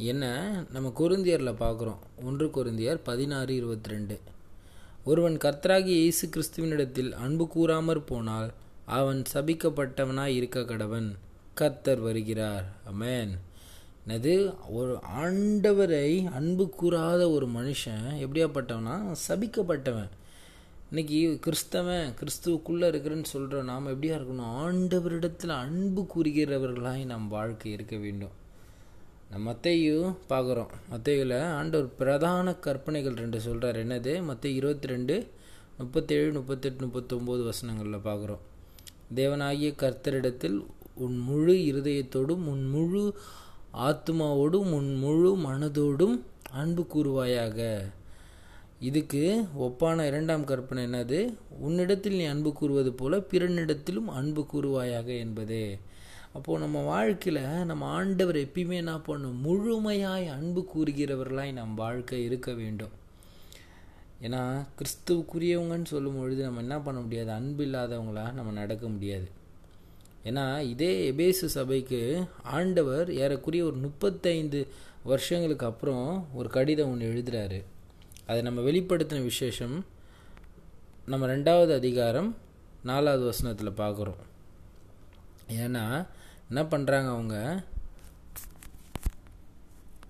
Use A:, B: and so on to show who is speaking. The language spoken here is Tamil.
A: என்ன நம்ம கொருந்தியரில் பார்க்குறோம் ஒன்று குருந்தியர் பதினாறு இருபத்தி ரெண்டு ஒருவன் கர்த்தராகிய இயேசு கிறிஸ்துவினிடத்தில் அன்பு கூறாமற் போனால் அவன் சபிக்கப்பட்டவனாய் இருக்க கடவன். கர்த்தர் வருகிறார். அமேன் என்னது ஒரு ஆண்டவரை அன்பு கூறாத ஒரு மனுஷன் எப்படியாப்பட்டவனா சபிக்கப்பட்டவன். இன்னைக்கு கிறிஸ்தவன் கிறிஸ்துவுக்குள்ளே இருக்கிறேன்னு சொல்கிற நாம் எப்படியா இருக்கணும்? ஆண்டவரிடத்தில் அன்பு கூறுகிறவர்களாய் நம் வாழ்க்கை இருக்க வேண்டும். நம்ம மத்தையும் பார்க்குறோம். மத்தையில் ஆண்டவர் பிரதான கற்பனைகள் ரெண்டு சொல்கிறார் என்னது? மற்ற இருபத்தி ரெண்டு முப்பத்தேழு முப்பத்தெட்டு முப்பத்தொம்போது வசனங்களில் பார்க்குறோம். தேவனாகிய கர்த்தரிடத்தில் உன் முழு இருதயத்தோடும் உன் முழு ஆத்மாவோடும் உன் முழு மனதோடும் அன்பு கூறுவாயாக. இதுக்கு ஒப்பான இரண்டாம் கற்பனை என்னது? உன்னிடத்தில் நீ அன்பு கூறுவது போல பிறனிடத்திலும் அன்பு கூறுவாயாக என்பதே. அப்போது நம்ம வாழ்க்கையில் நம்ம ஆண்டவர் எப்பயுமே என்ன பண்ணும்? முழுமையாய் அன்பு கூறுகிறவர்களாய் நம் வாழ்க்கை இருக்க வேண்டும். ஏன்னா கிறிஸ்துவுக்குரியவங்கன்னு சொல்லும் பொழுது நம்ம என்ன பண்ண முடியாது? அன்பு இல்லாதவங்களா நம்ம நடக்க முடியாது. ஏன்னா இதே எபேசு சபைக்கு ஆண்டவர் ஏறக்குரிய ஒரு முப்பத்தைந்து வருஷங்களுக்கு அப்புறம் ஒரு கடிதம் ஒன்று எழுதுகிறாரு அதை நம்ம வெளிப்படுத்தின விசேஷம் நம்ம ரெண்டாவது அதிகாரம் நாலாவது வசனத்தில் பார்க்குறோம். ஏன்னா என்ன பண்ணுறாங்க அவங்க?